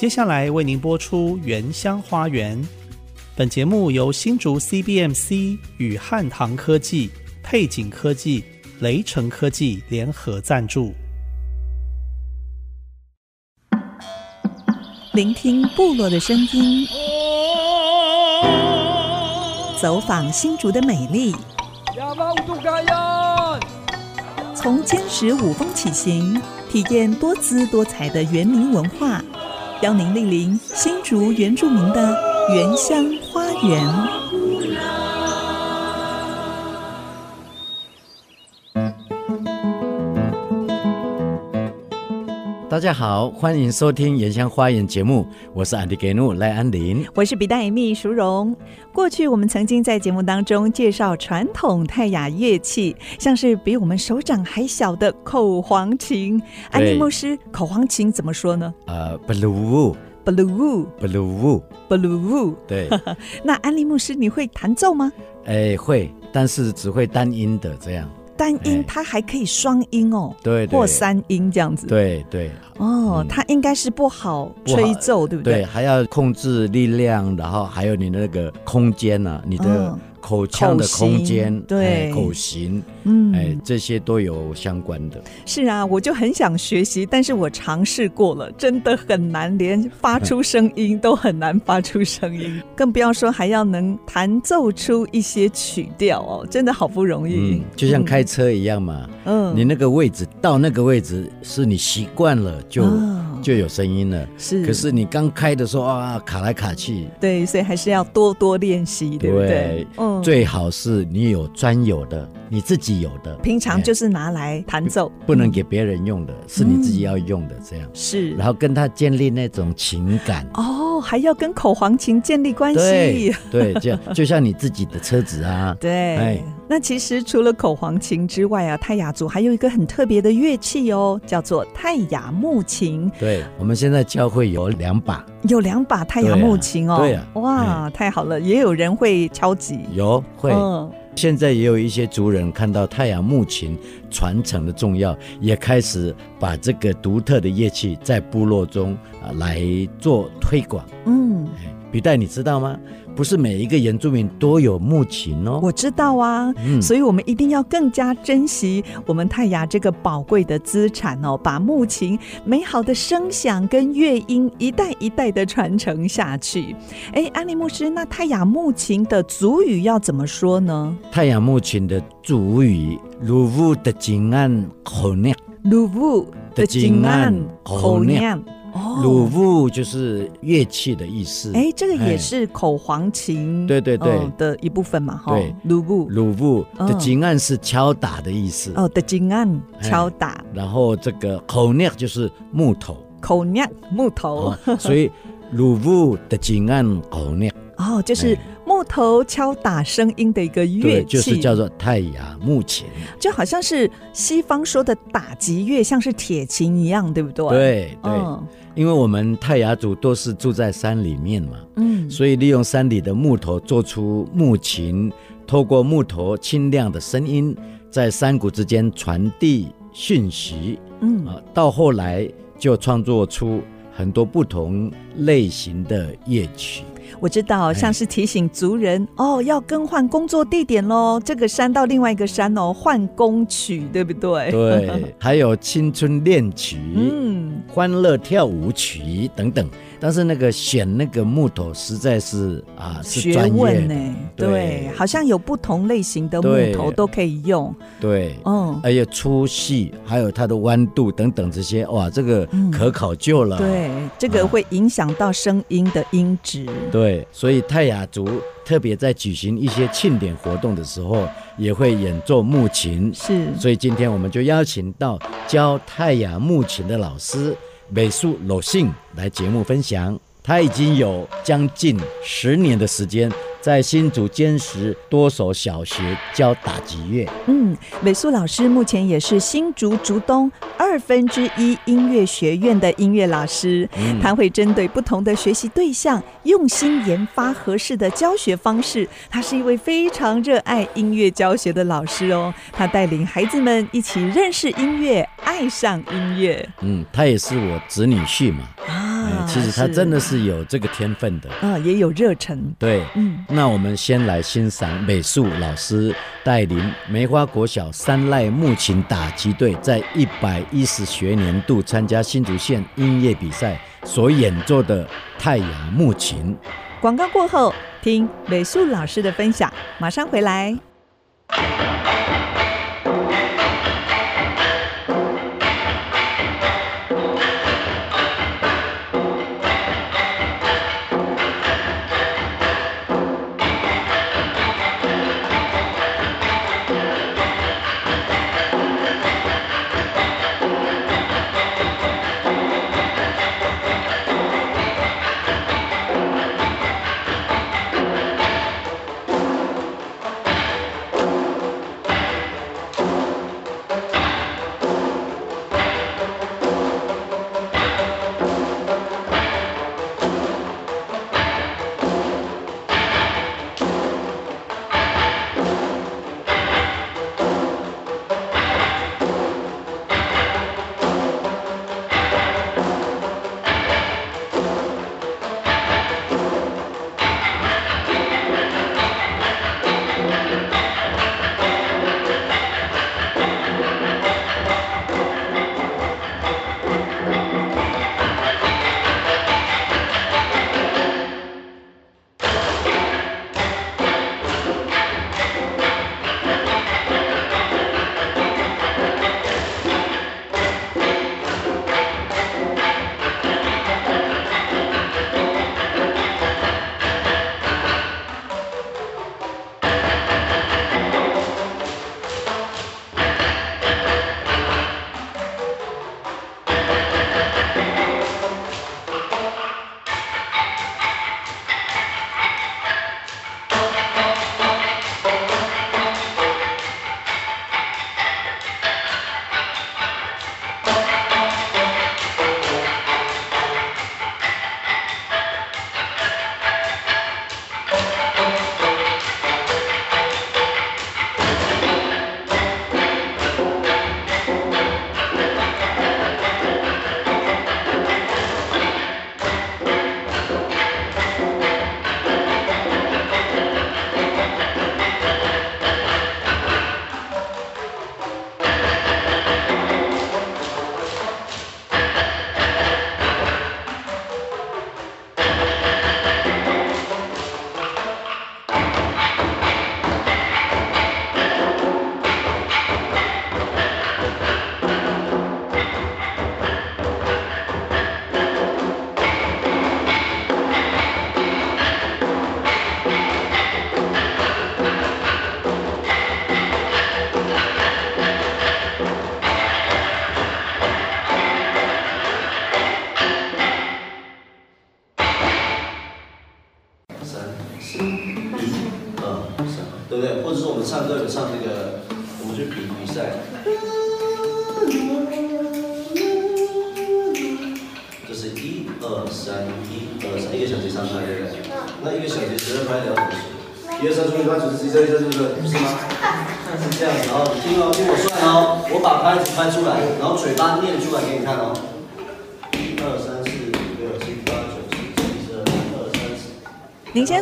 接下来为您播出《原乡花园》。本节目由新竹 CBMC 与汉唐科技、配景科技、雷城科技联合赞助。聆听部落的声音，走访新竹的美丽。从坚实五峰起行，体验多姿多彩的原民文化，邀您莅临新竹原住民的原乡花园。大家好，欢迎收听《原乡花园》节目，我是安迪给努赖安林，我是比黛蜜淑荣。过去我们曾经在节目当中介绍传统泰雅乐器，像是比我们手掌还小的口簧琴。安利牧师，口簧琴怎么说呢？呃，blue，blue，blue，blue，对。那安利牧师，你会弹奏吗？哎，会，但是只会单音的这样。单音它还可以双音哦，对，或三音这样子，对对。哦，它应该是不好吹奏，对不对？对，还要控制力量，然后还有你的那个空间呢，你的。口腔的空间，对口型，嗯，哎，这些都有相关的。是啊，我就很想学习，但是我尝试过了，真的很难，连发出声音都很难发出声音，更不要说还要能弹奏出一些曲调哦，真的好不容易。嗯，就像开车一样嘛，嗯，你那个位置到那个位置是你习惯了就。哦就有声音了，是。可是你刚开的时候啊，卡来卡去。对，所以还是要多多练习，对不对？嗯，最好是你有专有的，你自己有的。平常就是拿来弹奏，不，不能给别人用的，是你自己要用的，这样。是。然后跟他建立那种情感。哦，还要跟口簧琴建立关系。对，对，就就像你自己的车子啊。对。哎。那其实除了口簧琴之外啊，泰雅族还有一个很特别的乐器哦，叫做泰雅木琴。对，我们现在教会有两把，有两把泰雅木琴哦。对啊，哇，太好了，也有人会敲击，有会。嗯，现在也有一些族人看到泰雅木琴传承的重要，也开始把这个独特的乐器在部落中啊来做推广。嗯，比黛，你知道吗？不是每一个原住民都有木琴哦，我知道啊，嗯，所以我们一定要更加珍惜我们泰雅这个宝贵的资产哦，把木琴美好的声响跟乐音一代一代的传承下去。哎，安利牧师，那泰雅木琴的族语要怎么说呢？泰雅木琴的族语，鲁乌的金安口酿，鲁乌的金安口酿。鲁布就是乐器的意思，哎，这个也是口簧琴，对对对。的一部分嘛，哈。对，鲁布，鲁布的金案是敲打的意思，哦，的金案敲打。然后这个口酿就是木头，口酿木头，所以鲁布的金案口酿，哦，就是木头敲打声音的一个乐器，就是叫做泰雅木琴，就好像是西方说的打击乐，像是铁琴一样，对不对？对对。因为我们泰雅族都是住在山里面嘛，嗯，所以利用山里的木头做出木琴，透过木头清亮的声音，在山谷之间传递讯息，嗯啊，到后来就创作出很多不同类型的乐曲。我知道，像是提醒族人哦，要更换工作地点喽，这个山到另外一个山哦，换工曲，对不对？对，还有青春恋曲，嗯，欢乐跳舞曲等等。但是那个选那个木头实在是啊，是专业呢。对，对，好像有不同类型的木头都可以用。对，嗯，还有粗细，还有它的弯度等等这些，哇，这个可考究了。嗯、对，这个会影响到声音的音质。对，所以泰雅族特别在举行一些庆典活动的时候，也会演奏木琴。是，所以今天我们就邀请到教泰雅木琴的老师。美术鲁迅来节目分享，他已经有将近十年的时间在新竹坚实多所小学教打击乐。嗯，美术老师目前也是新竹竹东二分之一音乐学院的音乐老师。嗯，他会针对不同的学习对象，用心研发合适的教学方式。他是一位非常热爱音乐教学的老师哦。他带领孩子们一起认识音乐，爱上音乐。嗯，他也是我子女婿嘛。啊。啊，其实他真的是有这个天分的啊，也有热忱。对，嗯，那我们先来欣赏美术老师带领梅花国小三赖木琴打击队在一百一十学年度参加新竹县音乐比赛所演奏的太阳木琴。广告过后，听美术老师的分享，马上回来。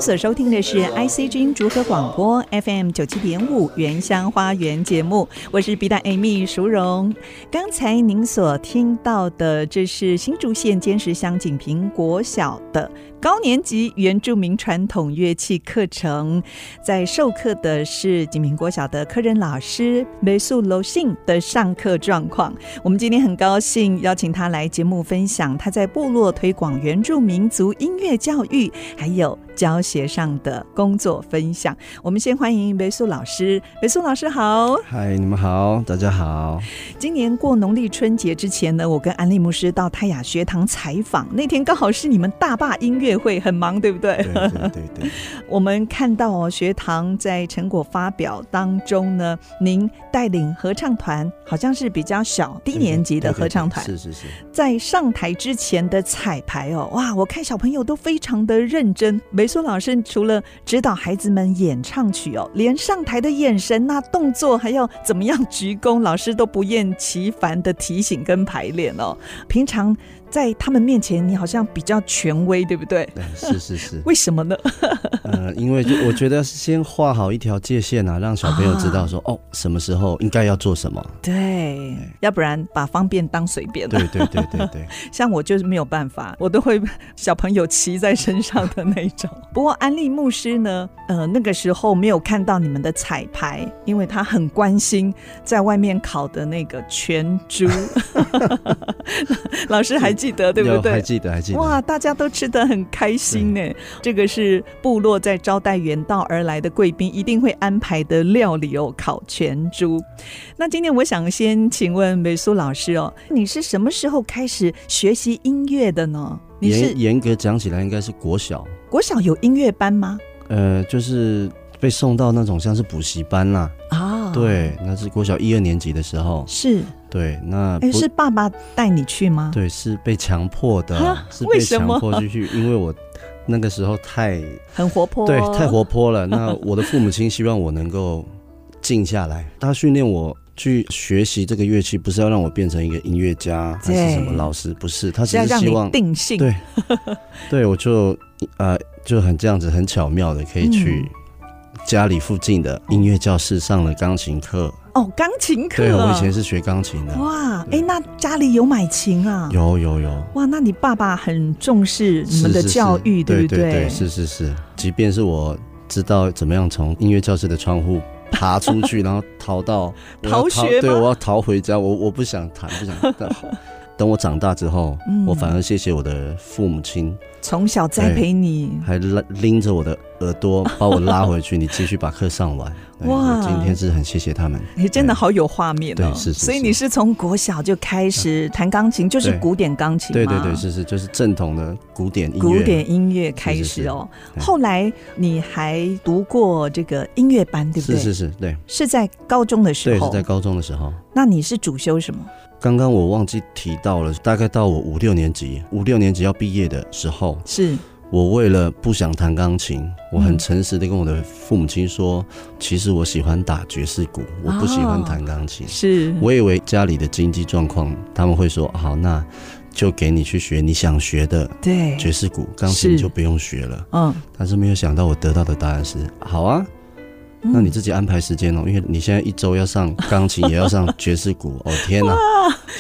所收听的是 IC 之音竹河广播 FM 九七点五原乡花园节目，我是 B 站 Amy 淑荣。刚才您所听到的，这是新竹县尖石乡锦屏国小的高年级原住民传统乐器课程，在授课的是锦屏国小的科任老师梅素楼信的上课状况。我们今天很高兴邀请他来节目分享他在部落推广原住民族音乐教育，还有教学上的工作分享。我们先欢迎梅素老师，梅素老师好，嗨，你们好，大家好。今年过农历春节之前呢，我跟安利牧师到泰雅学堂采访，那天刚好是你们大坝音乐。乐会很忙，对不对？对对对，对。我们看到哦，学堂在成果发表当中呢，您带领合唱团，好像是比较小低年级的合唱团。是是是。在上台之前的彩排哦，哇，我看小朋友都非常的认真。梅苏老师除了指导孩子们演唱曲哦，连上台的眼神那动作还要怎么样鞠躬，老师都不厌其烦的提醒跟排练哦。平常在他们面前，你好像比较权威，对不对？对，是是是。为什么呢？呃，因为就我觉得先画好一条界限啊，让小朋友知道说，啊、哦，什么时候应该要做什么。对，对要不然把方便当随便。对对对对对。像我就是没有办法，我都会小朋友骑在身上的那种。不过安利牧师呢，呃，那个时候没有看到你们的彩排，因为他很关心在外面烤的那个全猪。老师还记得对不对？还记得，还记得。哇，大家都吃的很开心呢。这个是部落在招待远道而来的贵宾一定会安排的料理哦，烤全猪。那今天我想先请问美苏老师哦，你是什么时候开始学习音乐的呢？你是严严格讲起来，应该是国小。国小有音乐班吗？呃，就是被送到那种像是补习班啦。啊，对，那是国小一二年级的时候。是。对，那哎，是爸爸带你去吗？对，是被强迫的，是被强迫去去，因为我那个时候太很活泼，对，太活泼了。那我的父母亲希望我能够静下来，他训练我去学习这个乐器，不是要让我变成一个音乐家还是什么老师，不是，他只是希望定性。对，对我就呃就很这样子，很巧妙的可以去家里附近的音乐教室上了钢琴课。哦，钢琴课。对，我以前是学钢琴的。哇，哎，那家里有买琴啊？有有有。哇，那你爸爸很重视你们的教育，对不对？对对，是是是。即便是我知道怎么样从音乐教室的窗户爬出去，然后逃到逃学，对，我要逃回家，我我不想谈，不想。等我长大之后，我反而谢谢我的父母亲。从小栽培你，还拎拎着我的耳朵把我拉回去，你继续把课上完。哇，今天是很谢谢他们，你真的好有画面哦。对，是是。所以你是从国小就开始弹钢琴，就是古典钢琴。对对对，是是，就是正统的古典音乐。古典音乐开始哦。后来你还读过这个音乐班，对不对？是是是，对。是在高中的时候。对，是在高中的时候。那你是主修什么？刚刚我忘记提到了，大概到我五六年级，五六年级要毕业的时候，是我为了不想弹钢琴，我很诚实的跟我的父母亲说，其实我喜欢打爵士鼓，我不喜欢弹钢琴。是我以为家里的经济状况，他们会说好，那就给你去学你想学的，对爵士鼓，钢琴就不用学了。嗯，但是没有想到我得到的答案是好啊。那你自己安排时间哦，因为你现在一周要上钢琴，也要上 爵士鼓。哦天哪！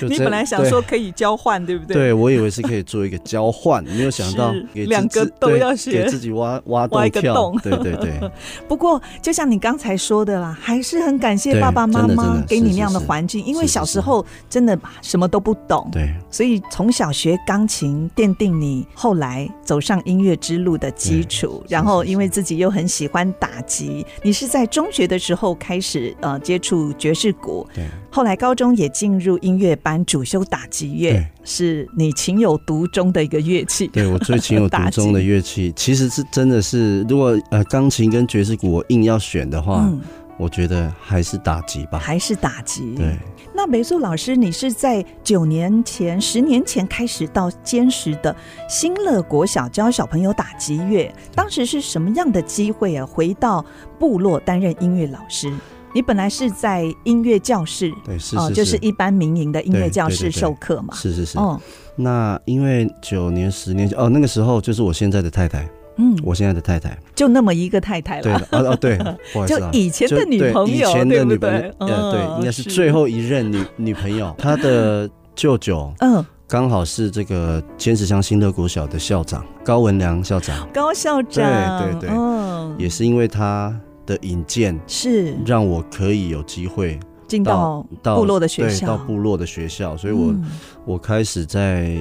你本来想说可以交换，对不对？对，我以为是可以做一个交换，没有想到两个都要学，给自己挖挖挖一个洞。对对对。不过，就像你刚才说的啦，还是很感谢爸爸妈妈给你那样的环境，因为小时候真的什么都不懂。对。所以从小学钢琴，奠定你后来走上音乐之路的基础。然后，因为自己又很喜欢打击，你是。在中学的时候开始呃接触爵士鼓，对，后来高中也进入音乐班，主修打击乐，是你情有独钟的一个乐器。对，我最情有独钟的 乐器，其实是真的是，如果呃钢琴跟爵士鼓我硬要选的话。嗯我觉得还是打击吧，还是打击。对，那美素老师，你是在九年前、十年前开始到坚实的新乐国小教小朋友打击乐，当时是什么样的机会啊？回到部落担任音乐老师，你本来是在音乐教室，对，是，是，是哦，就是一般民营的音乐教室授课嘛，是是是。哦，那因为九年、十年哦，那个时候就是我现在的太太。嗯，我现在的太太。就那么一个太太了。对，哦哦，对，不好意思，就以前的女朋友，以前的女朋友，呃，对，应该是最后一任女女朋友。她的舅舅，嗯，刚好是这个千石乡新乐国小的校长高文良校长。高校长，对对对，嗯，也是因为他的引荐，是。让我可以有机会进到到部落的学校，到部落的学校，所以我我开始在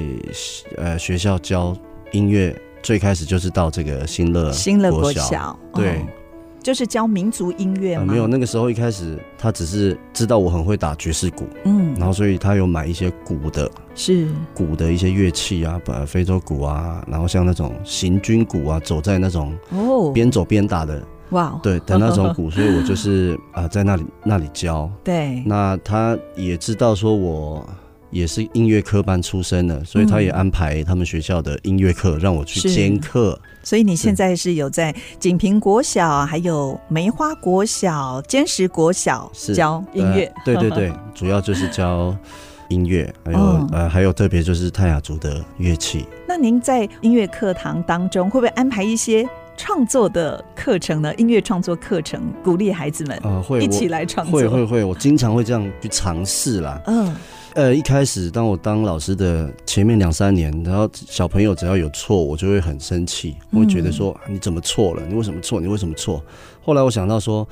呃学校教音乐。最开始就是到这个新乐新乐国小，对、哦，就是教民族音乐吗？呃、没有，那个时候一开始他只是知道我很会打爵士鼓，嗯，然后所以他有买一些鼓的，是。鼓的一些乐器啊，把非洲鼓啊，然后像那种行军鼓啊，走在那种哦。边走边打的，哇，对的那种鼓，所以我就是啊、呃、在那里那里教，对，那他也知道说我。也是音乐科班出身的，所以他也安排他们学校的音乐课让我去兼课。所以你现在是有在锦屏国小，还有梅花国小、坚实国小教音乐。对对对，主要就是教音乐，还有、嗯、呃，还有特别就是泰雅族的乐器。那您在音乐课堂当中会不会安排一些创作的课程呢？音乐创作课程，鼓励孩子们啊，会一起来创作。会会会，我经常会这样去尝试啦。嗯，呃，一开始当我当老师的前面两三年，然后小朋友只要有错，我就会很生气，我会觉得说、嗯、你怎么错了？你为什么错？你为什么错？后来我想到说。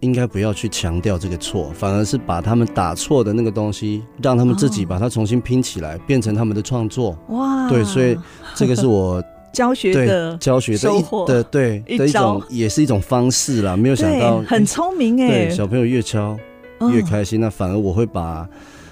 应该不要去强调这个错，反而是把他们打错的那个东西，让他们自己把它重新拼起来，哦、变成他们的创作。哇，对，所以这个是我教学的教学的 一的对的一种，也是一种方式啦。没有想到很聪明哎，对，小朋友越敲越开心，哦、那反而我会把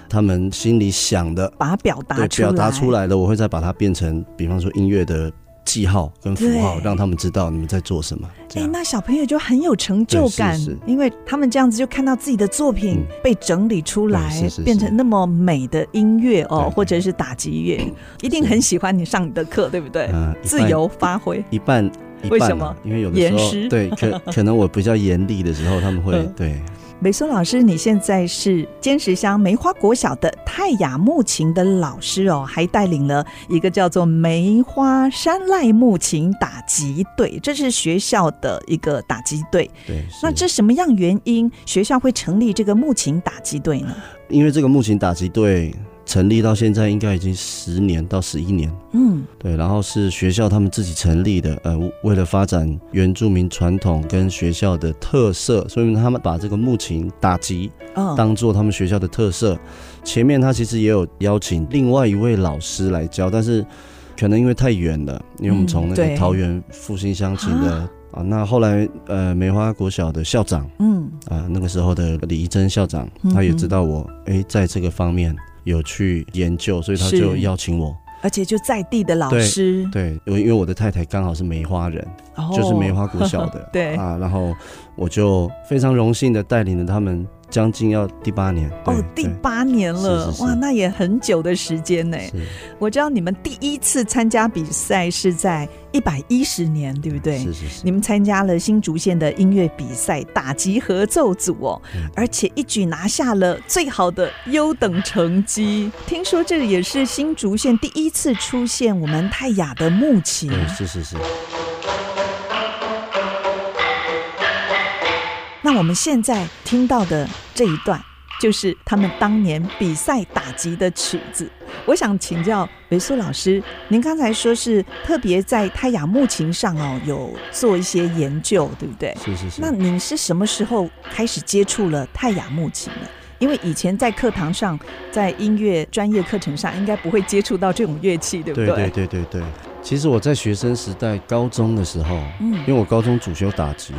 他们心里想的，把它表达对表达出来的，我会再把它变成，比方说音乐的。记号跟符号，让他们知道你们在做什么。哎、欸，那小朋友就很有成就感，是是。因为他们这样子就看到自己的作品被整理出来，变成那么美的音乐哦，或者是打击乐，一定很喜欢你上你的课，对不对？嗯，自由发挥。一半，一半，为什么？因为有的时候对，可 可能我比较严厉的时候，他们会对。美苏老师，你现在是尖石乡梅花国小的泰雅木琴的老师哦，还带领了一个叫做梅花山籁木琴打击队，这是学校的一个打击队。对，那这什么样原因学校会成立这个木琴打击队呢？因为这个木琴打击队。成立到现在应该已经十年到十一年，嗯，对，然后是学校他们自己成立的，呃，为了发展原住民传统跟学校的特色，所以他们把这个木琴打击当做他们学校的特色。前面他其实也有邀请另外一位老师来教，但是可能因为太远了，因为我们从那个桃园复兴乡请的啊，啊，那后来呃梅花国小的校长，嗯，啊那个时候的李怡珍校长，他也知道我哎在这个方面。有去研究，所以他就邀请我，而且就在地的老师，对，因为因为我的太太刚好是梅花人，哦、就是梅花国小的，对。啊，然后我就非常荣幸的带领着他们。将近要第八年哦，第八年了，是是是哇，那也很久的时间呢。我知道你们第一次参加比赛是在一百一十年，对不对？是是是。你们参加了新竹县的音乐比赛打击合奏组哦，嗯、而且一举拿下了最好的优等成绩。听说这也是新竹县第一次出现我们泰雅的木琴。是是是。那我们现在听到的这一段，就是他们当年比赛打击的曲子。我想请教维苏老师，您刚才说是特别在泰雅木琴上哦，有做一些研究，对不对？是是是。那您是什么时候开始接触了泰雅木琴呢？因为以前在课堂上，在音乐专业课程上，应该不会接触到这种乐器，对不对？对对对对对。其实我在学生时代，高中的时候，嗯，因为我高中主修打击，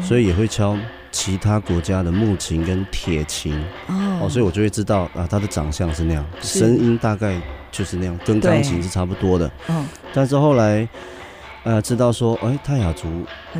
所以也会敲其他国家的木琴跟铁琴，哦，所以我就会知道啊，它的长相是那样，声音大概就是那样，跟钢琴是差不多的，嗯。但是后来，呃，知道说，哎，泰雅族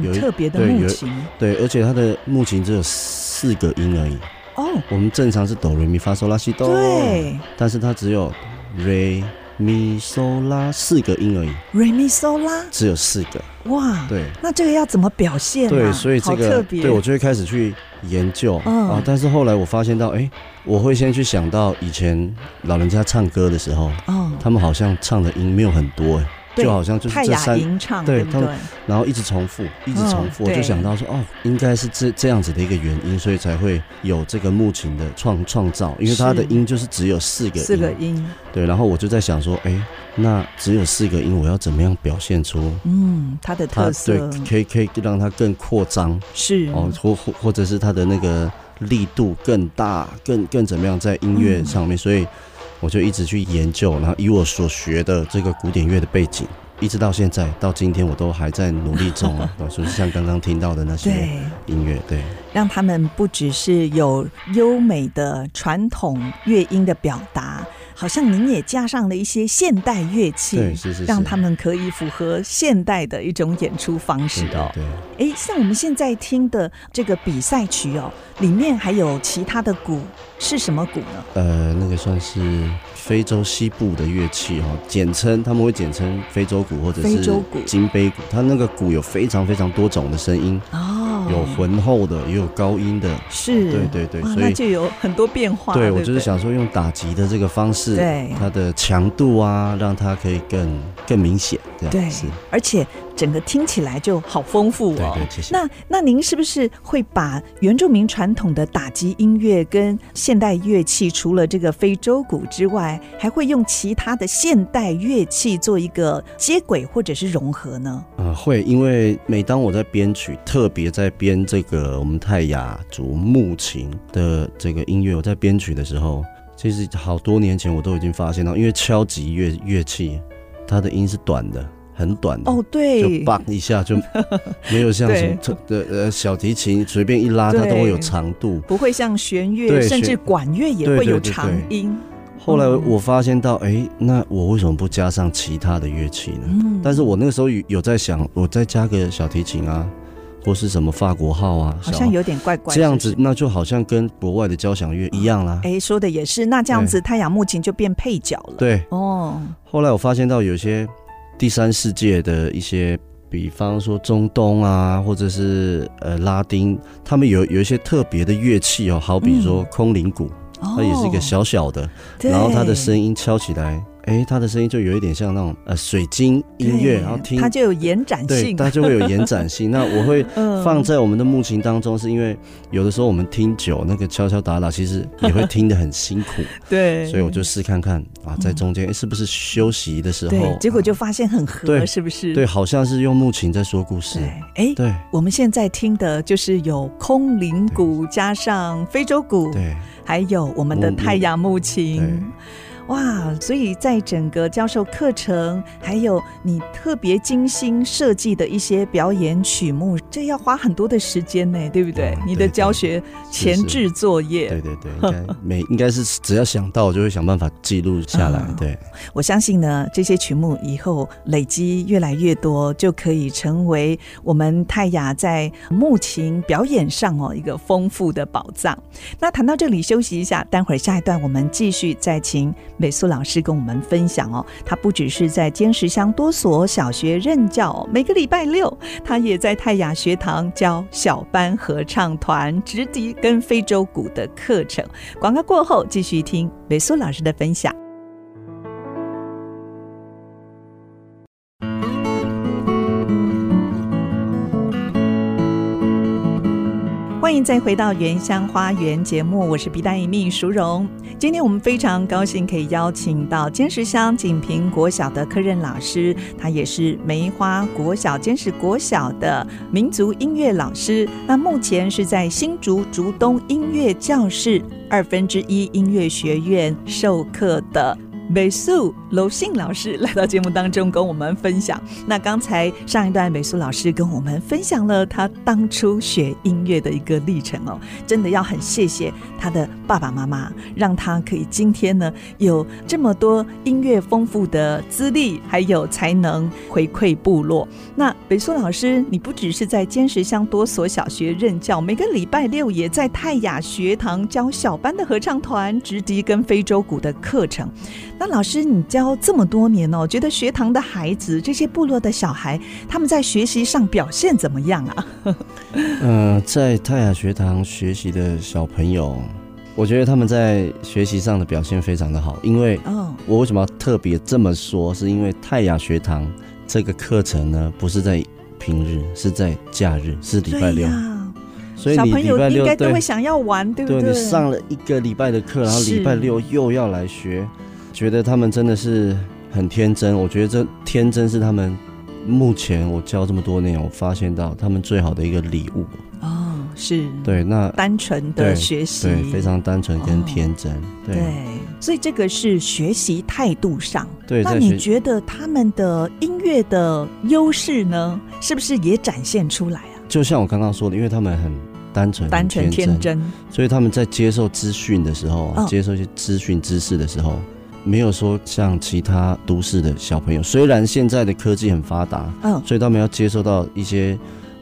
有一特别的木琴，对，而且它的木琴只有四个音而已，哦，我们正常是哆瑞咪发嗦拉西哆，对，但是它只有 re。咪嗦拉四个音而已，瑞咪嗦拉只有四个，哇，对，那这个要怎么表现啊？对，所以这个对我就会开始去研究，嗯、啊，但是后来我发现到，哎、欸，我会先去想到以前老人家唱歌的时候，嗯，他们好像唱的音没有很多、欸，哎。就好像就是这三对他们，然后一直重复，一直重复，我就想到说，哦，应该是这这样子的一个原因，所以才会有这个木琴的创创造，因为它的音就是只有四个音，四个音，对，然后我就在想说，哎，那只有四个音，我要怎么样表现出嗯它的特色？对，可以可以让它更扩张，是哦，或或或者是它的那个力度更大，更更怎么样在音乐上面，所以。我就一直去研究，然后以我所学的这个古典乐的背景，一直到现在到今天，我都还在努力中啊。就是像刚刚听到的那些音乐，对，让他们不只是有优美的传统乐音的表达。好像您也加上了一些现代乐器，对，是是是，让他们可以符合现代的一种演出方式哦。对，哎，像我们现在听的这个比赛曲哦，里面还有其他的鼓，是什么鼓呢？呃，那个算是非洲西部的乐器哦，简称他们会简称非洲鼓或者是非洲鼓、金杯鼓。它那个鼓有非常非常多种的声音哦。有浑厚的，也有高音的，是，对对对，所以就有很多变化。对，我就是想说用打击的这个方式，对。它的强度啊，让它可以更更明显，对，是，而且。整个听起来就好丰富哦。对对，谢谢。那那您是不是会把原住民传统的打击音乐跟现代乐器，除了这个非洲鼓之外，还会用其他的现代乐器做一个接轨或者是融合呢？呃，会，因为每当我在编曲，特别在编这个我们泰雅族木琴的这个音乐，我在编曲的时候，其实好多年前我都已经发现到，因为敲击乐乐器，它的音是短的。很短的哦，对，就棒一下就 没有像什么的呃小提琴随便一拉它都会有长度，不会像弦乐甚至管乐也会有长音。后来我发现到，哎、欸，那我为什么不加上其他的乐器呢？嗯，但是我那个时候有在想，我再加个小提琴啊，或是什么法国号啊，好像有点怪怪。这样子那就好像跟国外的交响乐一样啦。哎、欸，说的也是，那这样子太阳木琴就变配角了。对，哦。后来我发现到有些。第三世界的一些，比方说中东啊，或者是呃拉丁，他们有有一些特别的乐器哦，好比说空灵鼓，嗯、它也是一个小小的，哦、然后它的声音敲起来。哎，它的声音就有一点像那种呃水晶音乐，然后听它就有延展性，对，它就会有延展性。那我会放在我们的木琴当中，是因为有的时候我们听久，那个敲敲打打，其实也会听得很辛苦。对，所以我就试看看啊，在中间是不是休息的时候，对，结果就发现很合，对，是不是？对，好像是用木琴在说故事。哎，对，我们现在听的就是有空灵鼓加上非洲鼓，对，还有我们的太阳木琴。哇，所以在整个教授课程，还有你特别精心设计的一些表演曲目，这要花很多的时间呢，对不对？嗯、你的教学前置作业，对对对，应该每应该是只要想到，就会想办法记录下来。对、嗯，我相信呢，这些曲目以后累积越来越多，就可以成为我们泰雅在木琴表演上哦一个丰富的宝藏。那谈到这里，休息一下，待会儿下一段我们继续再请。美苏老师跟我们分享哦，他不只是在尖石乡多所小学任教，每个礼拜六他也在泰雅学堂教小班合唱团、直笛跟非洲鼓的课程。广告过后，继续听美苏老师的分享。欢迎再回到原乡花园节目，我是 B 单一命淑荣。今天我们非常高兴可以邀请到尖石乡锦屏国小的科任老师，他也是梅花国小、尖石国小的民族音乐老师。那目前是在新竹竹东音乐教室二分之一音乐学院授课的。美素娄信老师来到节目当中跟我们分享。那刚才上一段美素老师跟我们分享了他当初学音乐的一个历程哦，真的要很谢谢他的爸爸妈妈，让他可以今天呢有这么多音乐丰富的资历，还有才能回馈部落。那美素老师，你不只是在坚石乡多所小学任教，每个礼拜六也在泰雅学堂教小班的合唱团、直笛跟非洲鼓的课程。那老师，你教这么多年哦，觉得学堂的孩子，这些部落的小孩，他们在学习上表现怎么样啊？嗯、呃，在泰雅学堂学习的小朋友，我觉得他们在学习上的表现非常的好。因为，哦，我为什么要特别这么说？是因为泰雅学堂这个课程呢，不是在平日，是在假日，是礼拜六。所以你礼拜六，小朋友应该都会想要玩，对不对？对，你上了一个礼拜的课，然后礼拜六又要来学。觉得他们真的是很天真，我觉得这天真是他们目前我教这么多年，我发现到他们最好的一个礼物。哦，是。对，那单纯的学习，对，非常单纯跟天真，哦、对，对，所以这个是学习态度上。对，那你觉得他们的音乐的优势呢，是不是也展现出来啊？就像我刚刚说的，因为他们很单纯、单纯天真，所以他们在接受资讯的时候，哦、接受一些资讯知识的时候。没有说像其他都市的小朋友，虽然现在的科技很发达，嗯，所以他们要接受到一些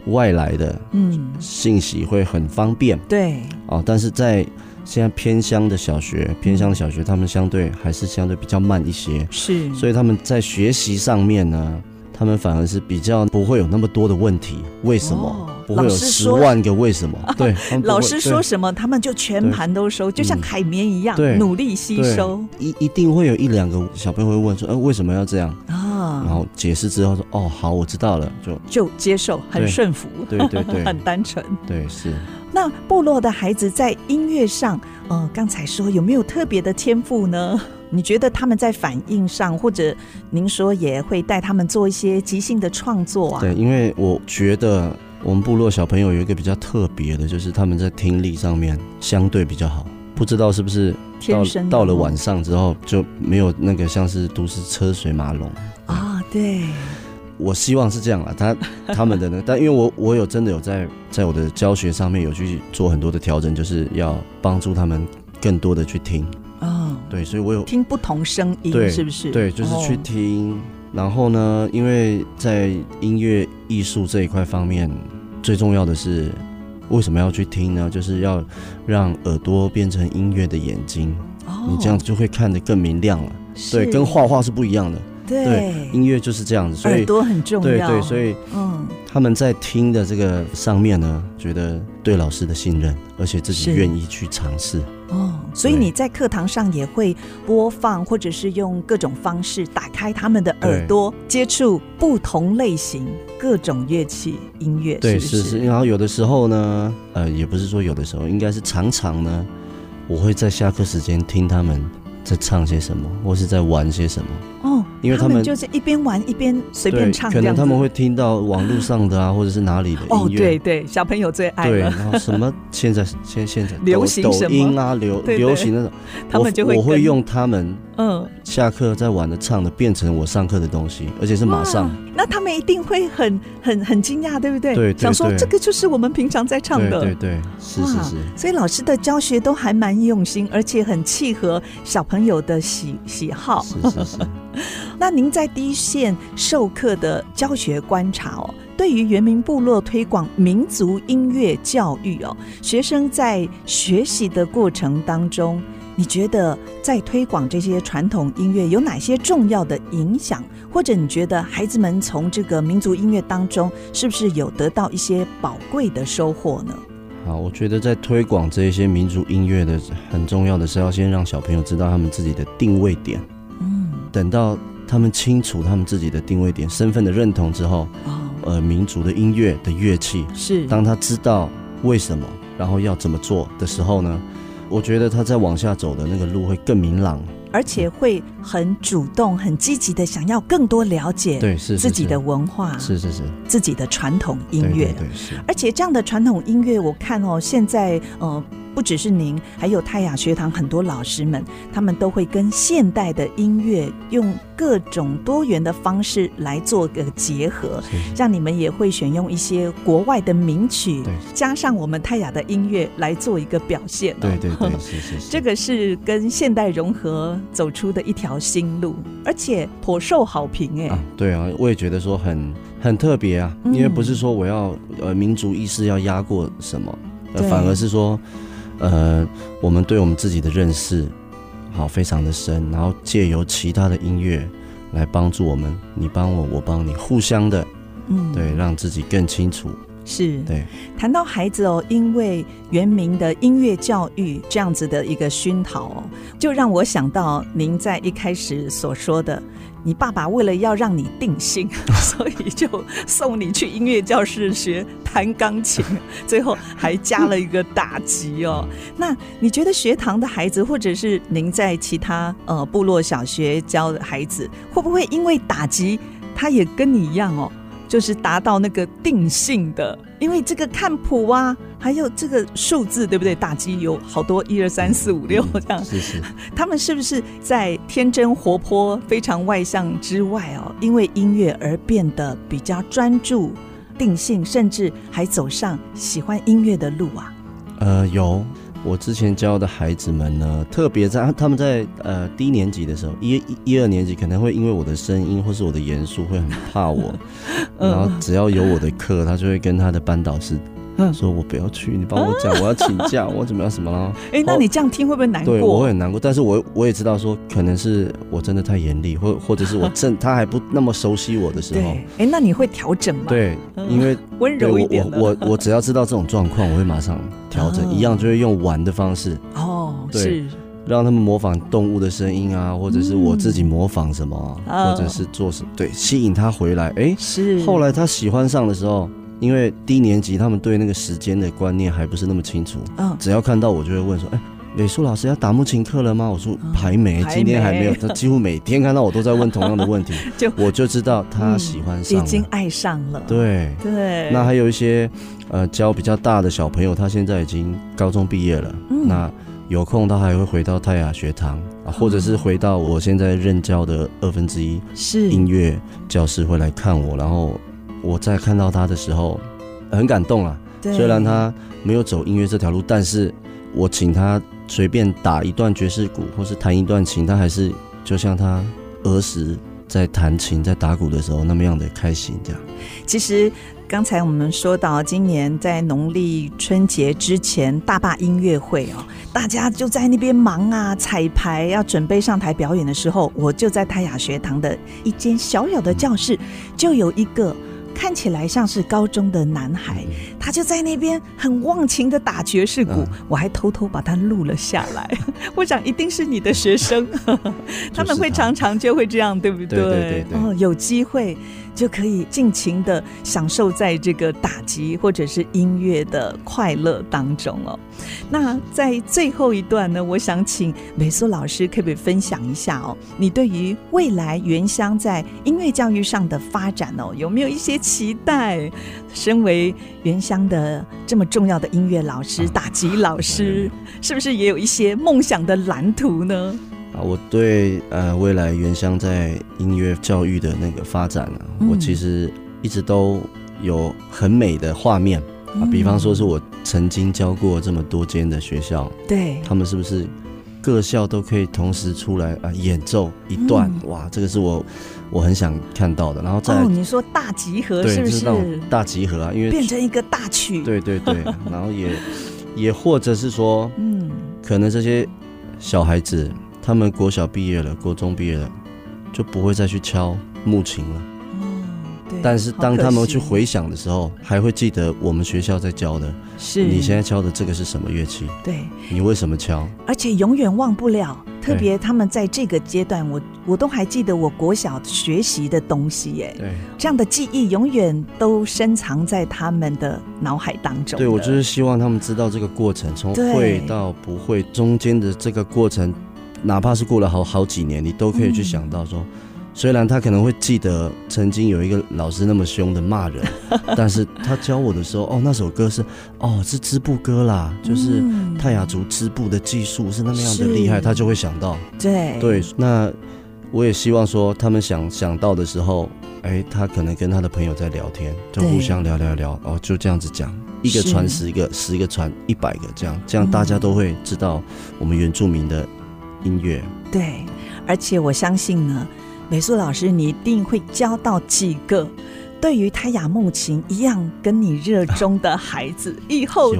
外来的嗯。信息会很方便，对，哦，但是在现在偏乡的小学，偏乡的小学，他们相对还是相对比较慢一些，是，所以他们在学习上面呢，他们反而是比较不会有那么多的问题。为什么？哦、不会有十万个为什么？对，老师说什么，他们就全盘都收，就像海绵一样，嗯、努力吸收。一一定会有一两个小朋友会问说：“哎、呃，为什么要这样？”啊，然后解释之后说：“哦，好，我知道了。”就就接受，很顺服，对对对，很单纯。对，是。那部落的孩子在音乐上，呃，刚才说有没有特别的天赋呢？你觉得他们在反应上，或者您说也会带他们做一些即兴的创作啊？对，因为我觉得我们部落小朋友有一个比较特别的，就是他们在听力上面相对比较好。不知道是不是到天生到了晚上之后就没有那个像是都市车水马龙啊？对，我希望是这样啊。他 他们的呢，但因为我我有真的有在在我的教学上面有去做很多的调整，就是要帮助他们更多的去听。对，所以我有听不同声音，对，是不是？对，就是去听。哦、然后呢，因为在音乐艺术这一块方面，最重要的是为什么要去听呢？就是要让耳朵变成音乐的眼睛，哦、你这样子就会看得更明亮了。对，跟画画是不一样的。对，对，音乐就是这样子，所以耳朵很重要。对对，所以嗯，他们在听的这个上面呢，觉得对老师的信任，而且自己愿意去尝试。哦，所以你在课堂上也会播放，或者是用各种方式打开他们的耳朵，接触不同类型、各种乐器、音乐。对，是，是是。然后有的时候呢，呃，也不是说有的时候，应该是常常呢，我会在下课时间听他们在唱些什么，或是在玩些什么。哦。因为他们，就是一边玩一边随便唱，可能他们会听到网络上的啊，或者是哪里的音乐。哦，对对，小朋友最爱对，然后什么现在现现在流行抖音啊，流流行那种，他们就会我，我会用他们嗯下课在玩的唱的变成我上课的东西，而且是马上。那他们一定会很很很惊讶，对不对？对，想说这个就是我们平常在唱的。对对，对，是是是。所以老师的教学都还蛮用心，而且很契合小朋友的喜喜好。是是是。那您在第一线授课的教学观察哦，对于原民部落推广民族音乐教育哦，学生在学习的过程当中，你觉得在推广这些传统音乐有哪些重要的影响？或者你觉得孩子们从这个民族音乐当中，是不是有得到一些宝贵的收获呢？好，我觉得在推广这些民族音乐的很重要的是要先让小朋友知道他们自己的定位点。嗯，等到。他们清楚他们自己的定位点、身份的认同之后，呃，民族的音乐的乐器是当他知道为什么，然后要怎么做的时候呢，我觉得他在往下走的那个路会更明朗，而且会很主动、很积极的想要更多了解对是自己的文化，是是是自己的传统音乐，对对是。而且这样的传统音乐，我看哦，现在呃。不只是您，还有泰雅学堂很多老师们，他们都会跟现代的音乐用各种多元的方式来做个结合。像你们也会选用一些国外的名曲，加上我们泰雅的音乐来做一个表现。对对对，是是是。这个是跟现代融合走出的一条新路，而且颇受好评哎。对啊，我也觉得说很很特别啊，因为不是说我要呃民族意识要压过什么，反而是说。呃，我们对我们自己的认识，好，非常的深，然后借由其他的音乐来帮助我们，你帮我，我帮你，互相的，嗯，对，让自己更清楚。是，对。谈到孩子哦，因为原名的音乐教育这样子的一个熏陶哦，就让我想到您在一开始所说的。你爸爸为了要让你定性，所以就送你去音乐教室学弹钢琴，最后还加了一个打击哦。那你觉得学堂的孩子，或者是您在其他呃部落小学教的孩子，会不会因为打击，他也跟你一样哦？就是达到那个定性的，因为这个看谱啊，还有这个数字，对不对？打击有好多一二三四五六这样。是是。他们是不是在天真活泼、非常外向之外哦，因为音乐而变得比较专注、定性，甚至还走上喜欢音乐的路啊？呃，有。我之前教的孩子们呢，特别在他们在呃低年级的时候，一一一二年级可能会因为我的声音或是我的严肃会很怕我，然后只要有我的课，他就会跟他的班导师嗯，说我不要去，你帮我讲，我要请假，我怎么样什么了？哎，那你这样听会不会难过？对，我会很难过，但是我我也知道说，可能是我真的太严厉，或或者是我正他还不那么熟悉我的时候，哎，那你会调整吗？对，因为温柔一点。我我我只要知道这种状况，我会马上调整，一样就会用玩的方式哦，对，让他们模仿动物的声音啊，或者是我自己模仿什么，或者是做什么，对，吸引他回来。哎，是。后来他喜欢上的时候。因为低年级他们对那个时间的观念还不是那么清楚，嗯，只要看到我就会问说，哎，美术老师要打木琴课了吗？我说还没，今天还没有。他几乎每天看到我都在问同样的问题，就我就知道他喜欢上了，已经爱上了。对对。那还有一些呃教比较大的小朋友，他现在已经高中毕业了，那有空他还会回到泰雅学堂啊，或者是回到我现在任教的二分之一是音乐教室会来看我，然后。我在看到他的时候，很感动啊。虽然他没有走音乐这条路，但是我请他随便打一段爵士鼓，或是弹一段琴，他还是就像他儿时在弹琴、在打鼓的时候那么样的开心。这样。其实刚才我们说到，今年在农历春节之前，大坝音乐会哦，大家就在那边忙啊，彩排要准备上台表演的时候，我就在泰雅学堂的一间小小的教室，就有一个。看起来像是高中的男孩，他就在那边很忘情的打爵士鼓，我还偷偷把他录了下来。我想一定是你的学生，他们会常常就会这样，对不对？对对对对。哦，有机会。就可以尽情的享受在这个打击或者是音乐的快乐当中哦。那在最后一段呢，我想请美苏老师可不可以分享一下哦？你对于未来原乡在音乐教育上的发展哦，有没有一些期待？身为原乡的这么重要的音乐老师、打击老师，是不是也有一些梦想的蓝图呢？啊，我对呃未来原乡在音乐教育的那个发展呢，嗯，我其实一直都有很美的画面啊。比方说是我曾经教过这么多间的学校，对，他们是不是各校都可以同时出来啊演奏一段？嗯，哇，这个是我我很想看到的。然后再哦，你说大集合是不是？大集合啊，因为变成一个大曲。对对对，然后也也或者是说，嗯，可能这些小孩子。他们国小毕业了，国中毕业了，就不会再去敲木琴了。哦，对。但是当他们去回想的时候，还会记得我们学校在教的。是。你现在敲的这个是什么乐器？对。你为什么敲？而且永远忘不了。特别他们在这个阶段，我我都还记得我国小学习的东西耶。对。这样的记忆永远都深藏在他们的脑海当中。对，我就是希望他们知道这个过程，从会到不会中间的这个过程。哪怕是过了好好几年，你都可以去想到说，虽然他可能会记得曾经有一个老师那么凶的骂人，但是他教我的时候，哦，那首歌是哦是织布歌啦，就是泰雅族织布的技术是那么样的厉害，他就会想到。对对，那我也希望说，他们想想到的时候，哎，他可能跟他的朋友在聊天，就互相聊聊聊，哦，就这样子讲，一个传十个，十个传一百个，这样这样大家都会知道我们原住民的。音乐对，而且我相信呢，美术老师你一定会教到几个对于他雅木琴一样跟你热衷的孩子，以后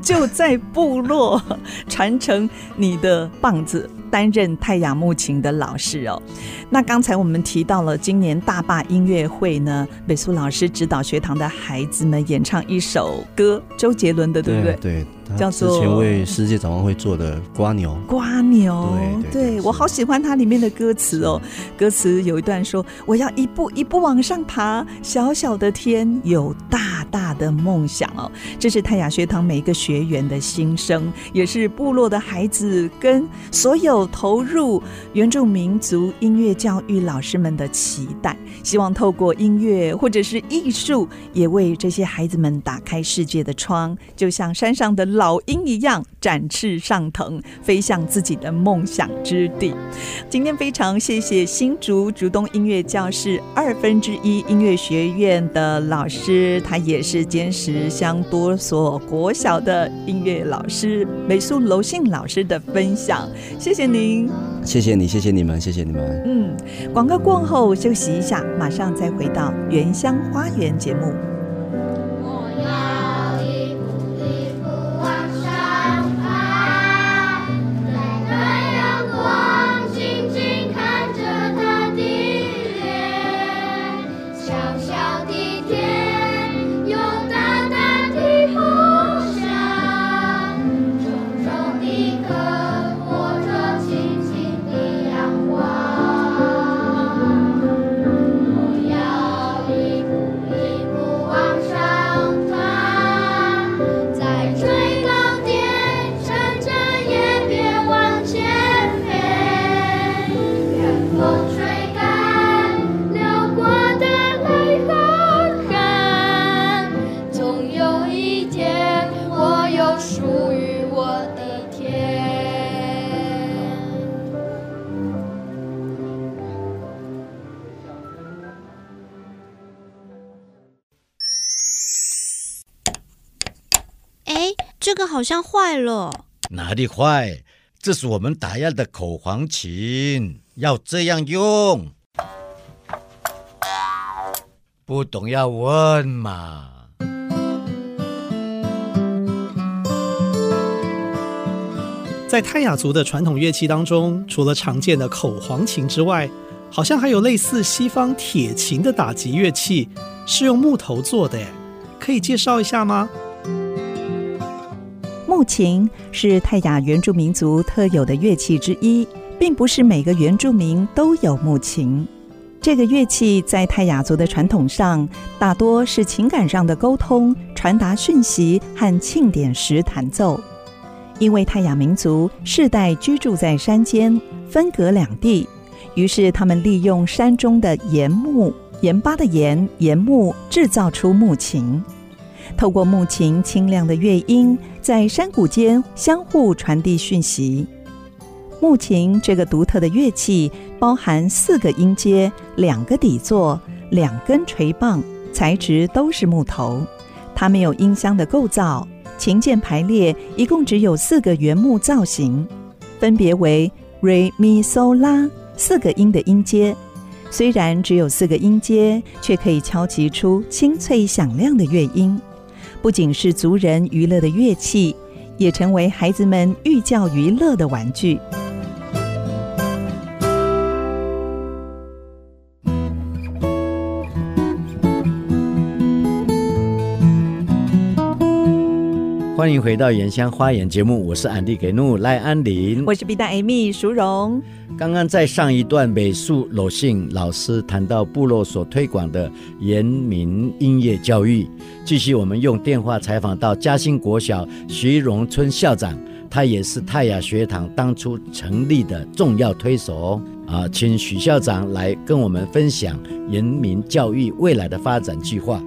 就在部落传承你的棒子。担任泰雅木琴的老师哦，那刚才我们提到了今年大坝音乐会呢，美苏老师指导学堂的孩子们演唱一首歌，周杰伦的，对不对？对，叫做之前为世界展望会做的《瓜牛》。瓜牛，对，对，对，我好喜欢它里面的歌词哦。歌词有一段说：“我要一步一步往上爬，小小的天有大大的梦想哦。”这是泰雅学堂每一个学员的心声，也是部落的孩子跟所有。投入原住民族音乐教育老师们的期待，希望透过音乐或者是艺术，也为这些孩子们打开世界的窗，就像山上的老鹰一样，展翅上腾，飞向自己的梦想之地。今天非常谢谢新竹竹东音乐教室二分之一音乐学院的老师，他也是尖石乡多所国小的音乐老师，美术楼信老师的分享，谢谢。您，谢谢你，谢谢你们，谢谢你们。嗯，广告过后休息一下，马上再回到《原乡花园》节目。我要好像坏了。哪里坏？这是我们打样的口簧琴，要这样用。不懂要问嘛。在泰雅族的传统乐器当中，除了常见的口簧琴之外，好像还有类似西方铁琴的打击乐器，是用木头做的，可以介绍一下吗？木琴是泰雅原住民族特有的乐器之一，并不是每个原住民都有木琴。这个乐器在泰雅族的传统上，大多是情感上的沟通、传达讯息和庆典时弹奏。因为泰雅民族世代居住在山间，分隔两地，于是他们利用山中的岩木、盐巴的盐、盐木制造出木琴。透过木琴清亮的乐音，在山谷间相互传递讯息。木琴这个独特的乐器，包含四个音阶、两个底座、两根锤棒，材质都是木头。它没有音箱的构造。琴键排列一共只有四个原木造型，分别为 Re Mi So La 四个音的音阶。虽然只有四个音阶，却可以敲击出清脆响亮的乐音。不仅是族人娱乐的乐器，也成为孩子们寓教于乐的玩具。欢迎回到《原乡花园》节目，我是安迪给怒赖安林，我是 B 大 Amy 淑荣。刚刚在上一段，美术鲁信老师谈到部落所推广的原民音乐教育。继续，我们用电话采访到嘉兴国小徐荣春校长，他也是泰雅学堂当初成立的重要推手啊，请许校长来跟我们分享原民教育未来的发展计划。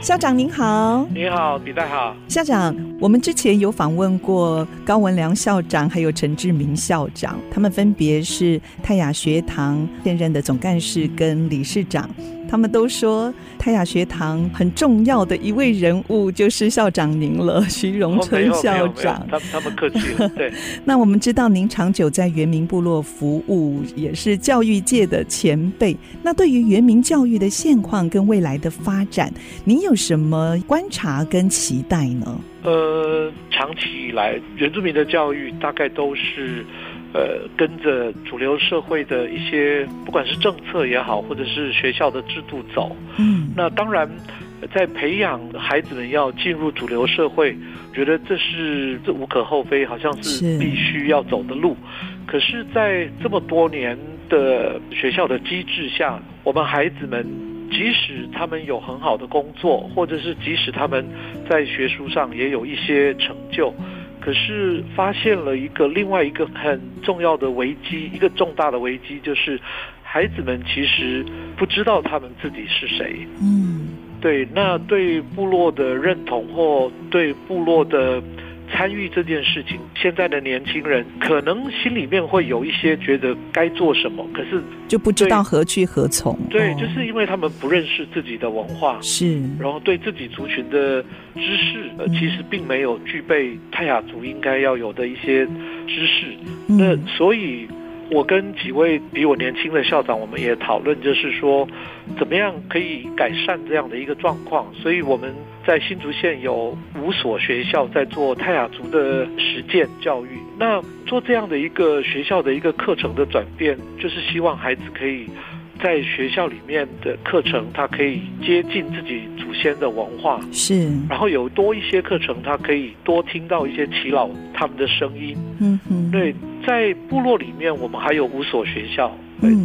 校长您好，你好，比代好。校长，我们之前有访问过高文良校长，还有陈志明校长，他们分别是泰雅学堂现任的总干事跟理事长。他们都说泰雅学堂很重要的一位人物就是校长您了，徐荣春校长。他他们客气了。对。那我们知道您长久在原民部落服务，也是教育界的前辈。那对于原民教育的现况跟未来的发展，您有什么观察跟期待呢？呃，长期以来，原住民的教育大概都是。呃，跟着主流社会的一些，不管是政策也好，或者是学校的制度走。嗯，那当然，在培养孩子们要进入主流社会，觉得这是这无可厚非，好像是必须要走的路。可是，在这么多年的学校的机制下，我们孩子们即使他们有很好的工作，或者是即使他们在学术上也有一些成就。可是发现了一个另外一个很重要的危机，一个重大的危机，就是孩子们其实不知道他们自己是谁。嗯，对，那对部落的认同或对部落的。参与这件事情，现在的年轻人可能心里面会有一些觉得该做什么，可是就不知道何去何从。对，就是因为他们不认识自己的文化，是，然后对自己族群的知识，呃，其实并没有具备泰雅族应该要有的一些知识。那所以。我跟几位比我年轻的校长，我们也讨论，就是说，怎么样可以改善这样的一个状况。所以我们在新竹县有五所学校在做泰雅族的实践教育。那做这样的一个学校的一个课程的转变，就是希望孩子可以在学校里面的课程，他可以接近自己祖先的文化，是。然后有多一些课程，他可以多听到一些耆老他们的声音。嗯嗯，对。在部落里面，我们还有五所学校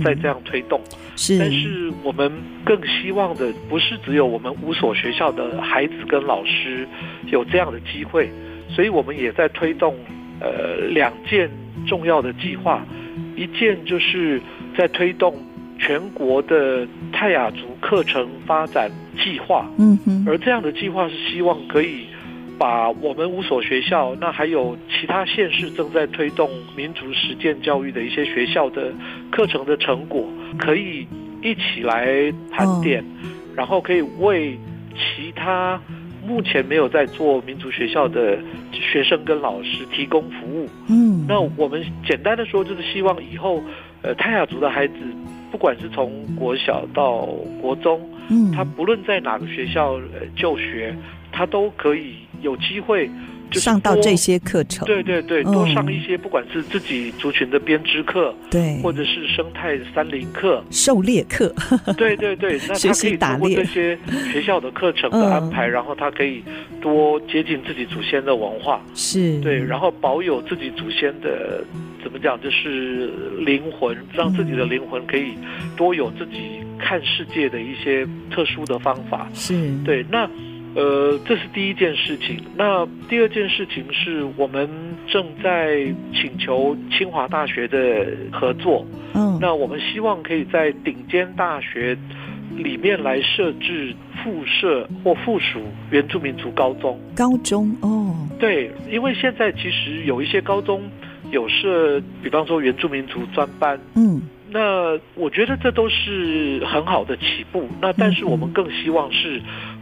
在这样推动。嗯、是，但是我们更希望的不是只有我们五所学校的孩子跟老师有这样的机会，所以我们也在推动呃两件重要的计划，一件就是在推动全国的泰雅族课程发展计划。嗯哼，而这样的计划是希望可以。把我们五所学校，那还有其他县市正在推动民族实践教育的一些学校的课程的成果，可以一起来盘点，然后可以为其他目前没有在做民族学校的学生跟老师提供服务。嗯，那我们简单的说，就是希望以后，呃，泰雅族的孩子，不管是从国小到国中，嗯，他不论在哪个学校呃就学，他都可以有机会就。上到这些课程，对对对，多上一些，不管是自己族群的编织课，对，或者是生态山林课、狩猎课，对对对，那他可以通过这些学校的课程的安排，然后他可以多接近自己祖先的文化，是。对，然后保有自己祖先的怎么讲，就是灵魂，让自己的灵魂可以多有自己看世界的一些特殊的方法，是。对那。呃，这是第一件事情。那第二件事情是我们正在请求清华大学的合作。嗯，那我们希望可以在顶尖大学里面来设置附设或附属原住民族高中。高中哦，对，因为现在其实有一些高中有设，比方说原住民族专班。嗯，那我觉得这都是很好的起步。那但是我们更希望是。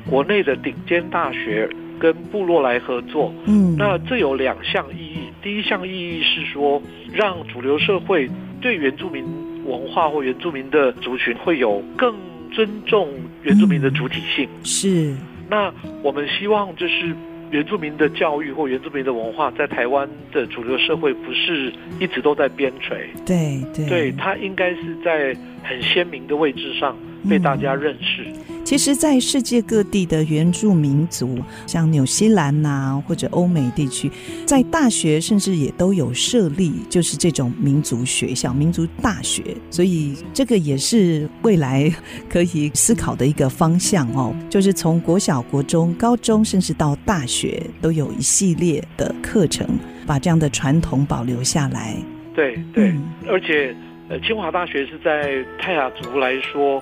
国内的顶尖大学跟部落来合作，嗯，那这有两项意义。第一项意义是说，让主流社会对原住民文化或原住民的族群会有更尊重原住民的主体性。嗯，是。那我们希望就是原住民的教育或原住民的文化，在台湾的主流社会不是一直都在边陲。对对，对，它应该是在很鲜明的位置上被大家认识。嗯其实，在世界各地的原住民族，像纽西兰呐、啊，或者欧美地区，在大学甚至也都有设立，就是这种民族学校、民族大学。所以，这个也是未来可以思考的一个方向哦。就是从国小、国中、高中，甚至到大学，都有一系列的课程，把这样的传统保留下来。对对，嗯、而且，呃，清华大学是在泰雅族来说。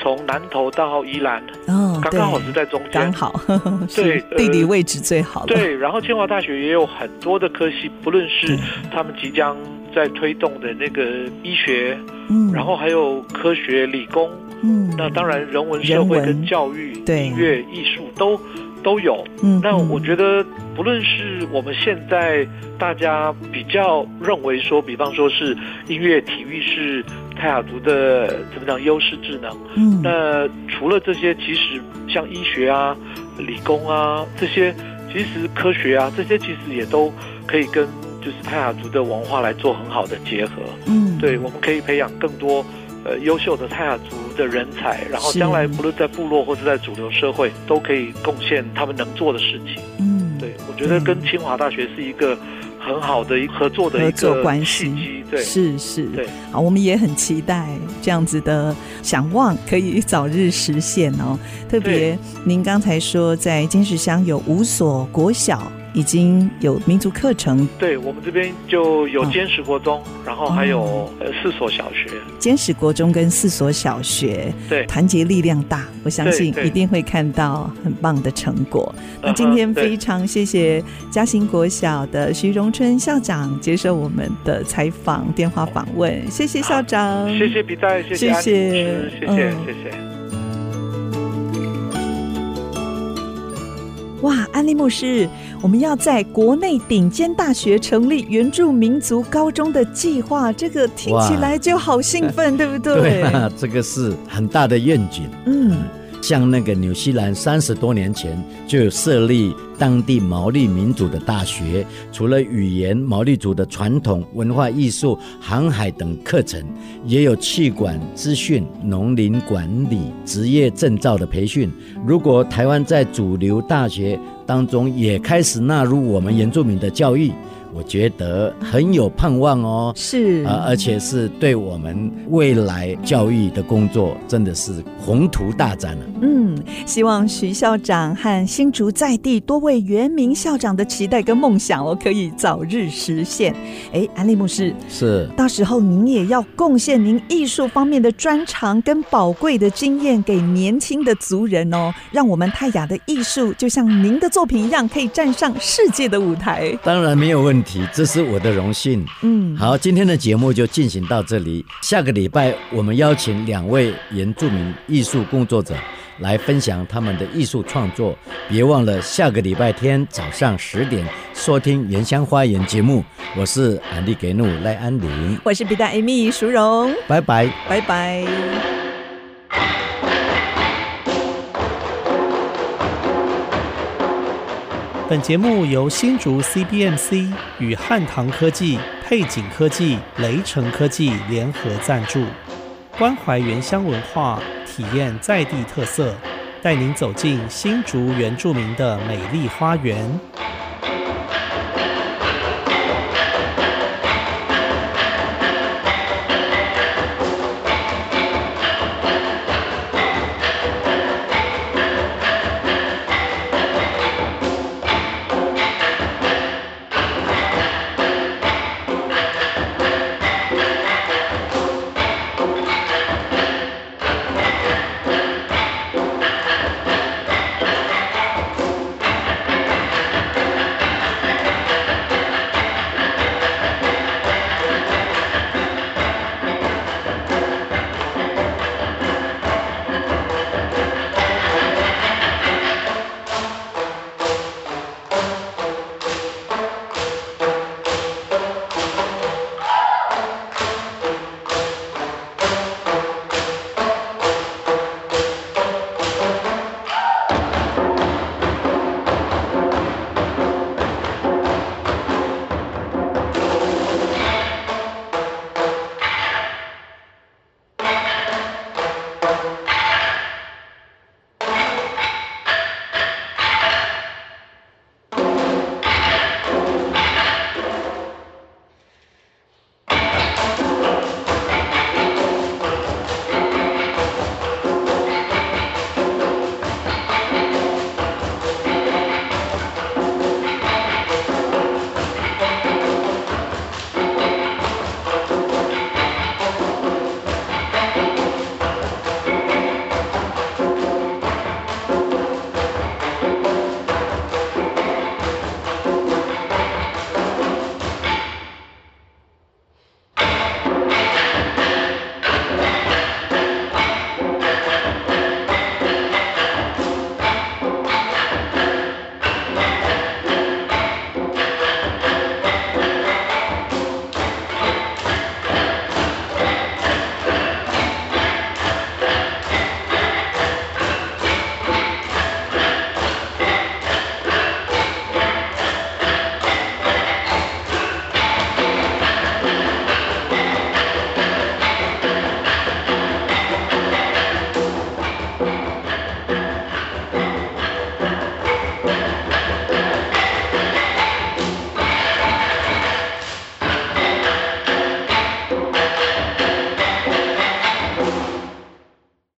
从南投到宜兰，哦，刚刚好是在中间，刚好，对，地理位置最好。对，然后清华大学也有很多的科系，不论是他们即将在推动的那个医学，嗯，然后还有科学、理工，嗯，那当然人文、社会跟教育、音乐、艺术都都有。嗯，那我觉得，不论是我们现在大家比较认为说，比方说是音乐、体育是。泰雅族的怎么讲优势智能？嗯，那除了这些，其实像医学啊、理工啊这些，其实科学啊这些，其实也都可以跟就是泰雅族的文化来做很好的结合。嗯，对，我们可以培养更多呃优秀的泰雅族的人才，然后将来不论在部落或者在主流社会，都可以贡献他们能做的事情。嗯，对，我觉得跟清华大学是一个。很好的一合作的一个关系，对，是是，对，好，我们也很期待这样子的想望可以早日实现哦。特别您刚才说在金石乡有五所国小。已经有民族课程，对，我们这边就有尖石国中，哦、然后还有呃四所小学，尖石国中跟四所小学，对，团结力量大，我相信一定会看到很棒的成果。那今天非常谢谢嘉兴国小的徐荣春校长接受我们的采访电话访问，谢谢校长，谢谢比赛，谢谢谢谢谢谢。谢谢哇，安利牧师，我们要在国内顶尖大学成立原住民族高中的计划，这个听起来就好兴奋，对不对？对啊，这个是很大的愿景。嗯。像那个纽西兰三十多年前就有设立当地毛利民族的大学，除了语言、毛利族的传统文化艺术、航海等课程，也有气管、资讯、农林管理、职业证照的培训。如果台湾在主流大学当中也开始纳入我们原住民的教育，我觉得很有盼望哦，是啊，而且是对我们未来教育的工作真的是宏图大展了。嗯，希望徐校长和新竹在地多位原民校长的期待跟梦想，哦可以早日实现。哎，安利牧师，是，到时候您也要贡献您艺术方面的专长跟宝贵的经验给年轻的族人哦，让我们泰雅的艺术就像您的作品一样，可以站上世界的舞台。当然没有问题。这是我的荣幸。嗯，好，今天的节目就进行到这里。下个礼拜我们邀请两位原住民艺术工作者来分享他们的艺术创作。别忘了下个礼拜天早上十点收听《原乡花园》节目。我是安迪给努赖安林，我是皮蛋 Amy 淑荣，拜拜，拜拜。本节目由新竹 CBMC 与汉唐科技、配景科技、雷城科技联合赞助，关怀原乡文化，体验在地特色，带您走进新竹原住民的美丽花园。